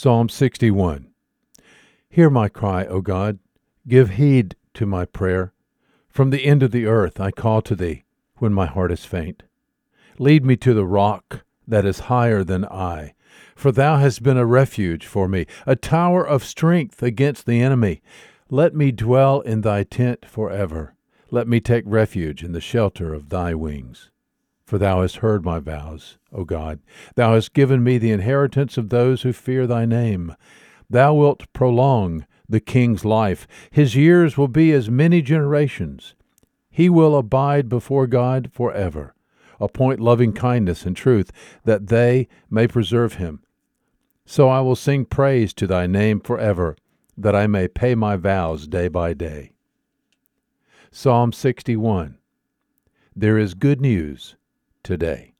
Psalm 61 Hear my cry, O God. Give heed to my prayer. From the end of the earth I call to thee when my heart is faint. Lead me to the rock that is higher than I, for thou hast been a refuge for me, a tower of strength against the enemy. Let me dwell in thy tent forever. Let me take refuge in the shelter of thy wings. For thou hast heard my vows, O God. Thou hast given me the inheritance of those who fear thy name. Thou wilt prolong the king's life. His years will be as many generations. He will abide before God forever. Appoint loving kindness and truth, that they may preserve him. So I will sing praise to thy name forever, that I may pay my vows day by day. Psalm 61 There is good news today.